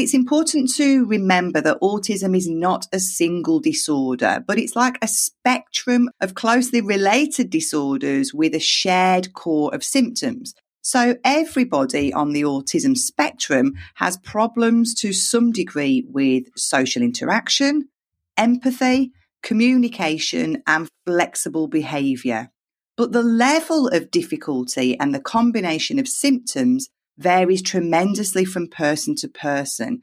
It's important to remember that autism is not a single disorder, but it's like a spectrum of closely related disorders with a shared core of symptoms. So everybody on the autism spectrum has problems to some degree with social interaction, empathy, communication and flexible behavior. But the level of difficulty and the combination of symptoms varies tremendously from person to person.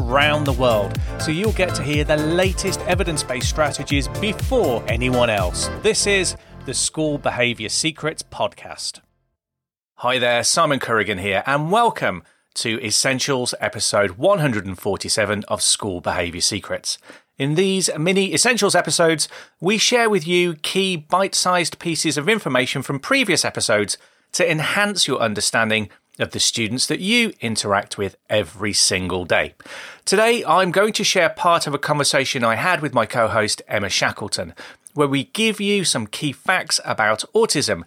around the world, so you'll get to hear the latest evidence based strategies before anyone else. This is the School Behaviour Secrets Podcast. Hi there, Simon Corrigan here, and welcome to Essentials episode 147 of School Behaviour Secrets. In these mini Essentials episodes, we share with you key bite sized pieces of information from previous episodes to enhance your understanding of the students that you interact with every single day. Today, I'm going to share part of a conversation I had with my co host, Emma Shackleton, where we give you some key facts about autism.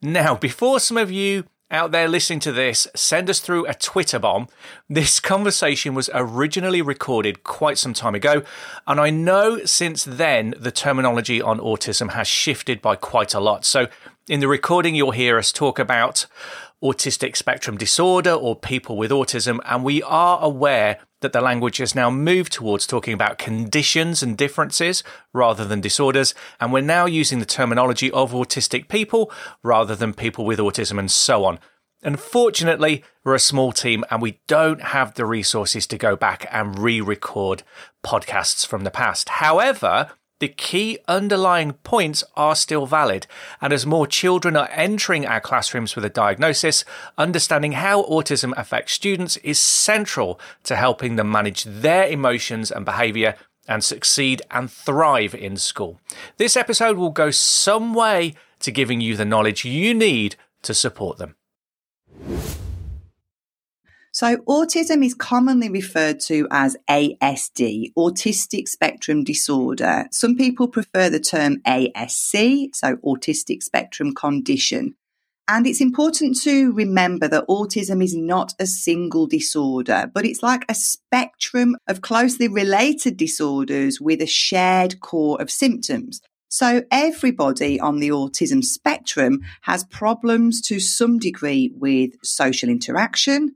Now, before some of you out there listening to this, send us through a Twitter bomb. This conversation was originally recorded quite some time ago, and I know since then the terminology on autism has shifted by quite a lot. So, in the recording, you'll hear us talk about autistic spectrum disorder or people with autism, and we are aware that the language has now moved towards talking about conditions and differences rather than disorders, and we're now using the terminology of autistic people rather than people with autism and so on. Unfortunately, we're a small team and we don't have the resources to go back and re record podcasts from the past. However, the key underlying points are still valid. And as more children are entering our classrooms with a diagnosis, understanding how autism affects students is central to helping them manage their emotions and behavior and succeed and thrive in school. This episode will go some way to giving you the knowledge you need to support them. So, autism is commonly referred to as ASD, autistic spectrum disorder. Some people prefer the term ASC, so autistic spectrum condition. And it's important to remember that autism is not a single disorder, but it's like a spectrum of closely related disorders with a shared core of symptoms. So everybody on the autism spectrum has problems to some degree with social interaction,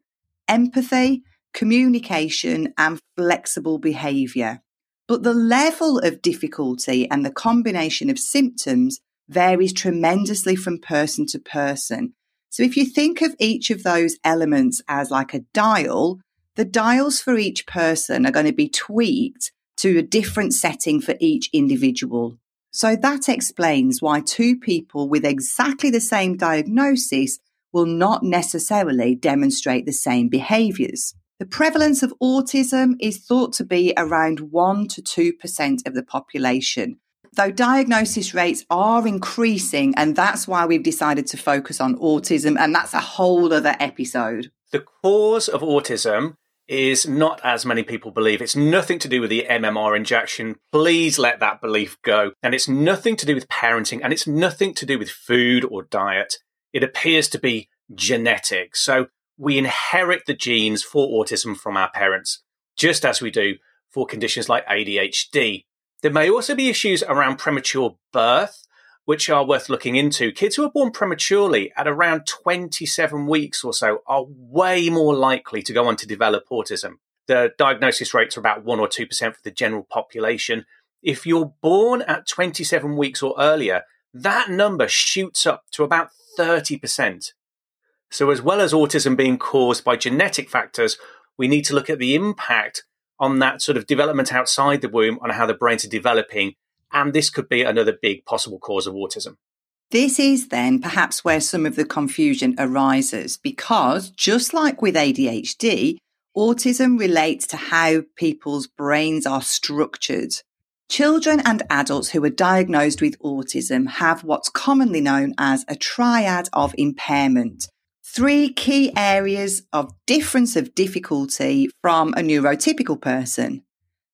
empathy, communication, and flexible behavior. But the level of difficulty and the combination of symptoms varies tremendously from person to person. So if you think of each of those elements as like a dial, the dials for each person are going to be tweaked to a different setting for each individual. So that explains why two people with exactly the same diagnosis will not necessarily demonstrate the same behaviors. The prevalence of autism is thought to be around 1 to 2% of the population, though diagnosis rates are increasing, and that's why we've decided to focus on autism, and that's a whole other episode. The cause of autism is not as many people believe. It's nothing to do with the MMR injection. Please let that belief go. And it's nothing to do with parenting, and it's nothing to do with food or diet it appears to be genetic. So we inherit the genes for autism from our parents, just as we do for conditions like ADHD. There may also be issues around premature birth, which are worth looking into. Kids who are born prematurely at around 27 weeks or so are way more likely to go on to develop autism. The diagnosis rates are about 1 or 2% for the general population. If you're born at 27 weeks or earlier, that number shoots up to about 30%. So, as well as autism being caused by genetic factors, we need to look at the impact on that sort of development outside the womb on how the brains are developing. And this could be another big possible cause of autism. This is then perhaps where some of the confusion arises because just like with ADHD, Autism relates to how people's brains are structured. Children and adults who are diagnosed with autism have what's commonly known as a triad of impairment. Three key areas of difference of difficulty from a neurotypical person.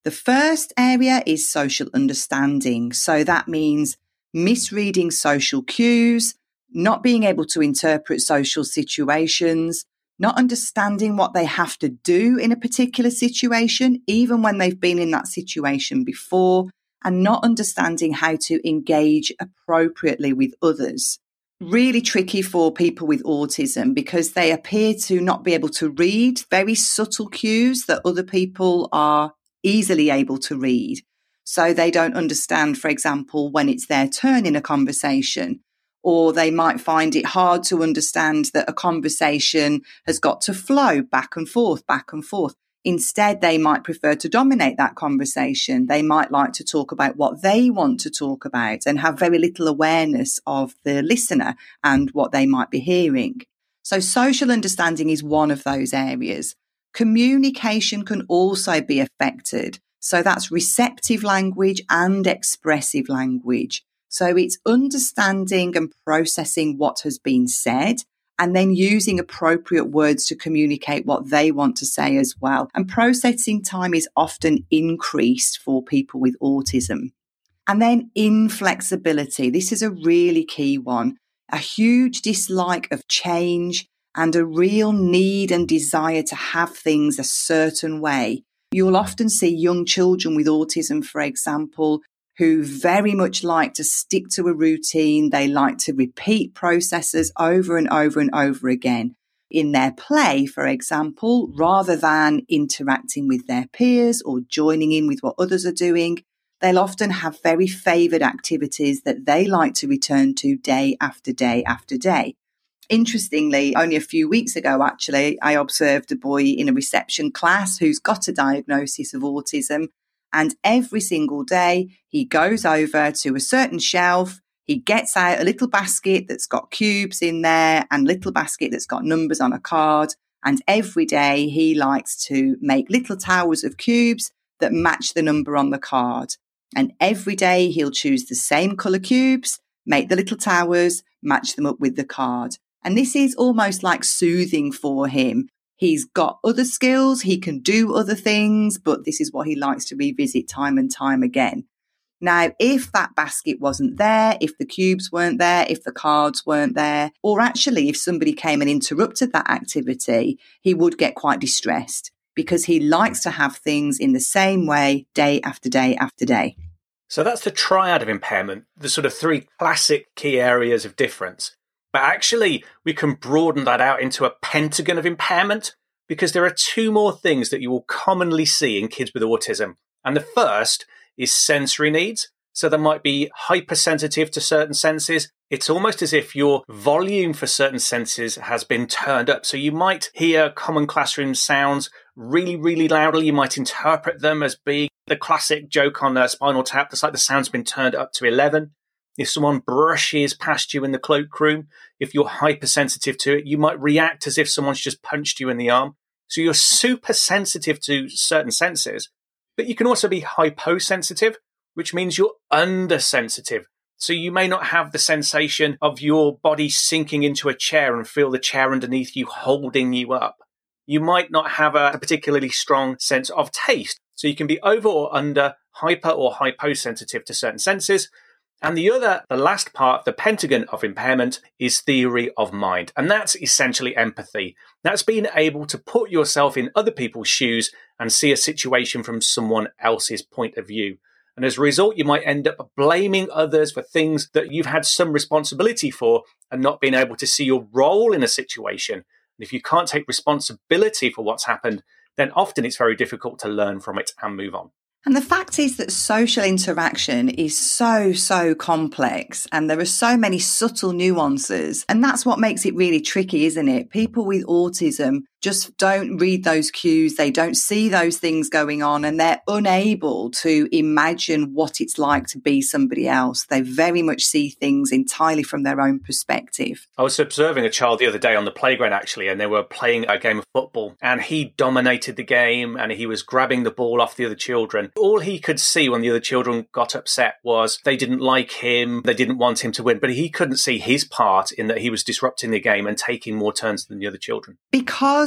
The first area is social understanding. So that means misreading social cues, not being able to interpret social situations, not understanding what they have to do in a particular situation, even when they've been in that situation before, and not understanding how to engage appropriately with others. Really tricky for people with autism because they appear to not be able to read very subtle cues that other people are easily able to read. So they don't understand, for example, when it's their turn in a conversation or they might find it hard to understand that a conversation has got to flow back and forth, back and forth. Instead, they might prefer to dominate that conversation. They might like to talk about what they want to talk about and have very little awareness of the listener and what they might be hearing. So social understanding is one of those areas. Communication can also be affected. So that's receptive language and expressive language. So it's understanding and processing what has been said and then using appropriate words to communicate what they want to say as well. And processing time is often increased for people with autism. And then inflexibility. This is a really key one. A huge dislike of change and a real need and desire to have things a certain way. You'll often see young children with autism, for example, who very much like to stick to a routine. They like to repeat processes over and over and over again in their play, for example, rather than interacting with their peers or joining in with what others are doing. They'll often have very favored activities that they like to return to day after day after day. Interestingly, only a few weeks ago, actually, I observed a boy in a reception class who's got a diagnosis of autism and every single day, he goes over to a certain shelf. He gets out a little basket that's got cubes in there and little basket that's got numbers on a card. And every day he likes to make little towers of cubes that match the number on the card. And every day he'll choose the same color cubes, make the little towers, match them up with the card. And this is almost like soothing for him He's got other skills, he can do other things, but this is what he likes to revisit time and time again. Now, if that basket wasn't there, if the cubes weren't there, if the cards weren't there, or actually if somebody came and interrupted that activity, he would get quite distressed because he likes to have things in the same way day after day after day. So that's the triad of impairment, the sort of three classic key areas of difference. But actually, we can broaden that out into a pentagon of impairment because there are two more things that you will commonly see in kids with autism. And the first is sensory needs. So they might be hypersensitive to certain senses. It's almost as if your volume for certain senses has been turned up. So you might hear common classroom sounds really, really loudly. You might interpret them as being the classic joke on a spinal tap. That's like the sound's been turned up to 11. If someone brushes past you in the cloakroom, if you're hypersensitive to it, you might react as if someone's just punched you in the arm. So you're super sensitive to certain senses, but you can also be hyposensitive, which means you're undersensitive. So you may not have the sensation of your body sinking into a chair and feel the chair underneath you holding you up. You might not have a, particularly strong sense of taste. So you can be over or under hyper or hyposensitive to certain senses, and the other, the last part, the pentagon of impairment, is theory of mind. And that's essentially empathy. That's being able to put yourself in other people's shoes and see a situation from someone else's point of view. And as a result, you might end up blaming others for things that you've had some responsibility for and not being able to see your role in a situation. And if you can't take responsibility for what's happened, then often it's very difficult to learn from it and move on. And the fact is that social interaction is so, so complex and there are so many subtle nuances. And that's what makes it really tricky, isn't it? People with autism just don't read those cues. They don't see those things going on and they're unable to imagine what it's like to be somebody else. They very much see things entirely from their own perspective. I was observing a child the other day on the playground actually, and they were playing a game of football and he dominated the game and he was grabbing the ball off the other children. All he could see when the other children got upset was they didn't like him, they didn't want him to win, but he couldn't see his part in that he was disrupting the game and taking more turns than the other children.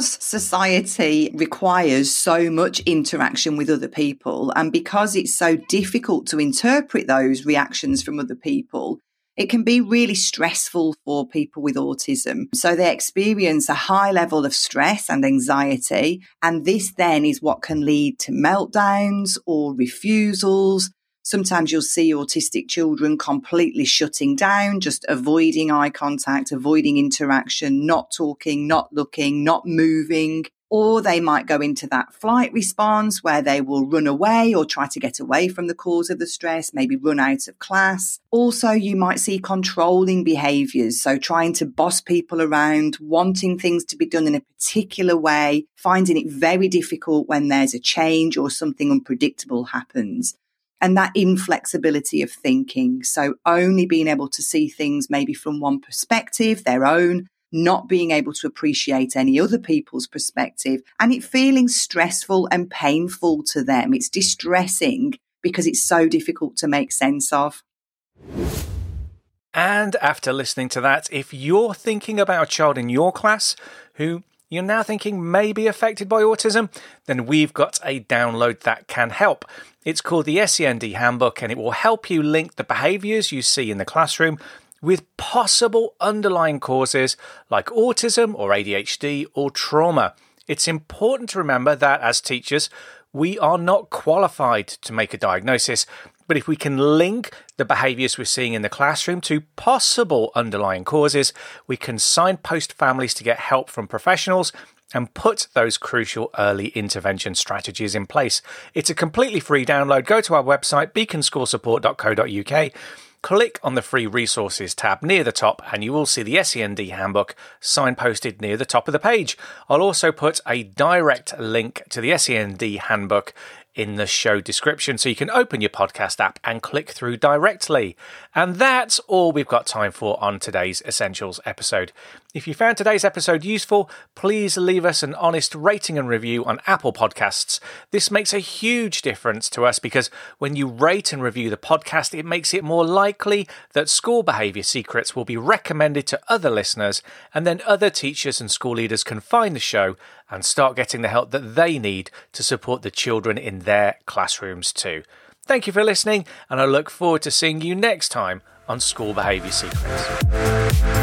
Because society requires so much interaction with other people, and because it's so difficult to interpret those reactions from other people, it can be really stressful for people with autism. So they experience a high level of stress and anxiety. And this then is what can lead to meltdowns or refusals Sometimes you'll see autistic children completely shutting down, just avoiding eye contact, avoiding interaction, not talking, not looking, not moving. Or they might go into that flight response where they will run away or try to get away from the cause of the stress, maybe run out of class. Also, you might see controlling behaviors. So trying to boss people around, wanting things to be done in a particular way, finding it very difficult when there's a change or something unpredictable happens and that inflexibility of thinking. So only being able to see things maybe from one perspective, their own, not being able to appreciate any other people's perspective, and it feeling stressful and painful to them. It's distressing because it's so difficult to make sense of. And after listening to that, if you're thinking about a child in your class who you're now thinking may be affected by autism, then we've got a download that can help. It's called the SEND Handbook and it will help you link the behaviours you see in the classroom with possible underlying causes like autism or ADHD or trauma. It's important to remember that as teachers, we are not qualified to make a diagnosis, but if we can link the behaviours we're seeing in the classroom to possible underlying causes, we can signpost families to get help from professionals and put those crucial early intervention strategies in place. It's a completely free download. Go to our website, beaconschoolsupport.co.uk click on the free resources tab near the top and you will see the SEND handbook signposted near the top of the page. I'll also put a direct link to the SEND handbook in the show description so you can open your podcast app and click through directly. And that's all we've got time for on today's Essentials episode. If you found today's episode useful, please leave us an honest rating and review on Apple Podcasts. This makes a huge difference to us because when you rate and review the podcast, it makes it more likely that school behaviour secrets will be recommended to other listeners, and then other teachers and school leaders can find the show and start getting the help that they need to support the children in their classrooms too. Thank you for listening, and I look forward to seeing you next time on School Behaviour Secrets.